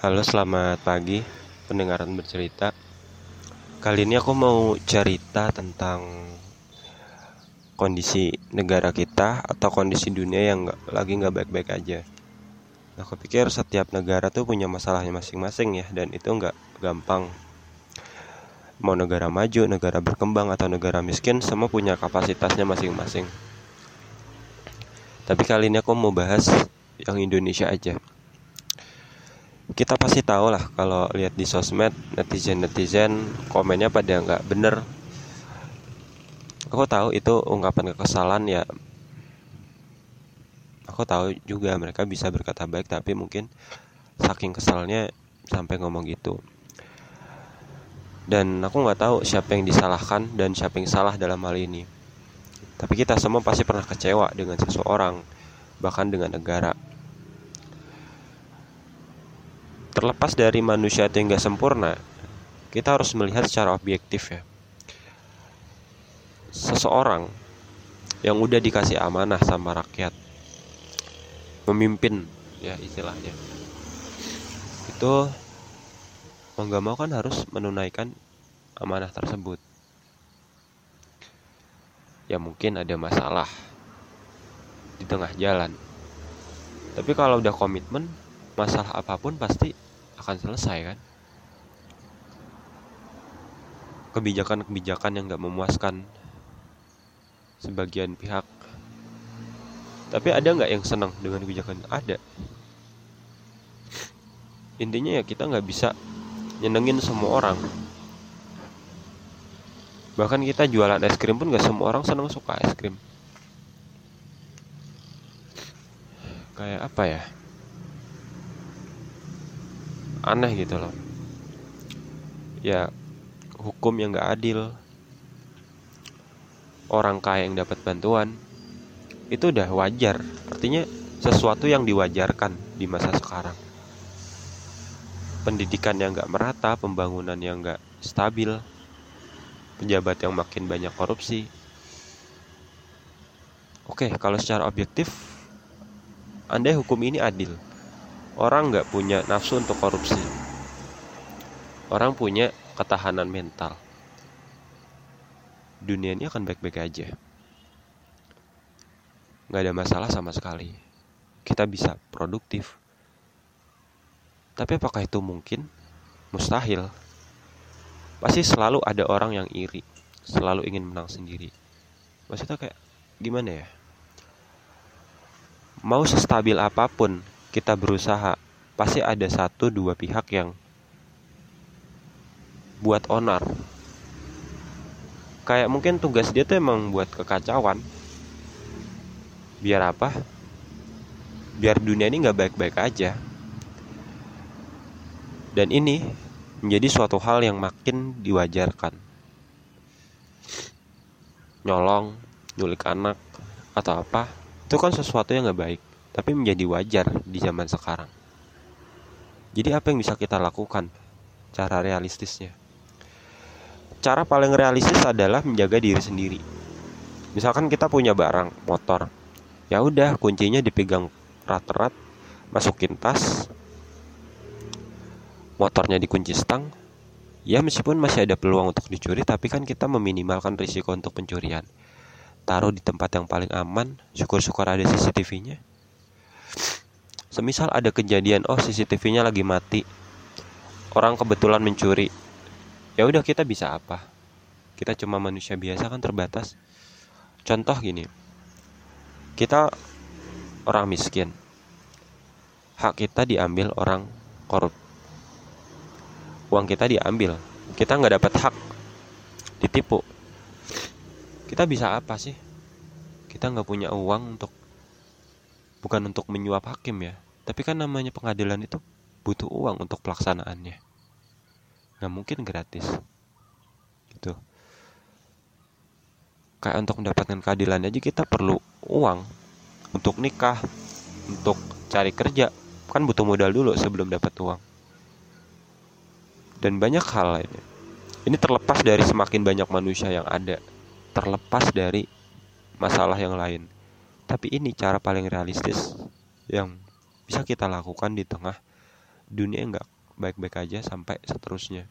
Halo, selamat pagi pendengaran bercerita. Kali ini aku mau cerita tentang kondisi negara kita atau kondisi dunia yang nggak- lagi nggak baik-baik aja. Aku pikir setiap negara tuh punya masalahnya masing-masing ya, dan itu nggak gampang. Mau negara maju, negara berkembang, atau negara miskin, semua punya kapasitasnya masing-masing. Tapi kali ini aku mau bahas yang Indonesia aja kita pasti tahu lah kalau lihat di sosmed netizen netizen komennya pada nggak bener. Aku tahu itu ungkapan kekesalan ya. Aku tahu juga mereka bisa berkata baik tapi mungkin saking kesalnya sampai ngomong gitu. Dan aku nggak tahu siapa yang disalahkan dan siapa yang salah dalam hal ini. Tapi kita semua pasti pernah kecewa dengan seseorang bahkan dengan negara terlepas dari manusia itu yang nggak sempurna, kita harus melihat secara objektif ya. Seseorang yang udah dikasih amanah sama rakyat, memimpin ya istilahnya, itu mau nggak mau kan harus menunaikan amanah tersebut. Ya mungkin ada masalah di tengah jalan. Tapi kalau udah komitmen, masalah apa pun pasti akan selesai kan? Kebijakan-kebijakan yang nggak memuaskan sebagian pihak. Tapi ada nggak yang senang dengan kebijakan? Ada. Intinya ya kita nggak bisa nyenengin semua orang. Bahkan kita jualan es krim pun nggak semua orang senang suka es krim. Kayak apa ya aneh gitu loh. Ya hukum yang gak adil orang kaya yang dapat bantuan itu udah wajar. Artinya sesuatu yang diwajarkan di masa sekarang. Pendidikan yang gak merata pembangunan yang gak stabil pejabat yang makin banyak korupsi. Oke kalau secara objektif andai hukum ini adil orang nggak punya nafsu untuk korupsi. Orang punya ketahanan mental. Dunia ini akan baik-baik aja. Nggak ada masalah sama sekali. Kita bisa produktif. Tapi apakah itu mungkin? Mustahil. Pasti selalu ada orang yang iri. Selalu ingin menang sendiri. Maksudnya kayak gimana ya? Mau sestabil apa pun kita berusaha. Pasti ada satu dua pihak yang buat onar. Kayak mungkin tugas dia tuh emang buat kekacauan. Biar apa? Biar dunia ini nggak baik-baik aja. Dan ini menjadi suatu hal yang makin diwajarkan. Nyolong nyulik anak atau apa itu kan sesuatu yang nggak baik tapi menjadi wajar di zaman sekarang. Jadi apa yang bisa kita lakukan? Cara realistisnya. Cara paling realistis adalah menjaga diri sendiri. Misalkan kita punya barang motor, ya udah kuncinya dipegang erat-erat, masukin tas, motornya dikunci stang. Ya meskipun masih ada peluang untuk dicuri, tapi kan kita meminimalkan risiko untuk pencurian. Taruh di tempat yang paling aman, syukur-syukur ada CCTV-nya Semisal ada kejadian, oh CCTV-nya lagi mati, orang kebetulan mencuri, ya udah kita bisa apa? Kita cuma manusia biasa kan terbatas. Contoh gini, kita orang miskin, hak kita diambil orang korup, uang kita diambil, kita nggak dapat hak, ditipu. Kita bisa apa sih? Kita nggak punya uang untuk bukan untuk menyuap hakim ya. Tapi kan namanya pengadilan itu butuh uang untuk pelaksanaannya. Nggak mungkin gratis. Gitu. Kayak untuk mendapatkan keadilan aja kita perlu uang untuk nikah untuk cari kerja. Kan butuh modal dulu sebelum dapat uang. Dan banyak hal lainnya. Ini terlepas dari semakin banyak manusia yang ada. Terlepas dari masalah yang lain tapi ini cara paling realistis yang bisa kita lakukan di tengah dunia nggak baik-baik aja sampai seterusnya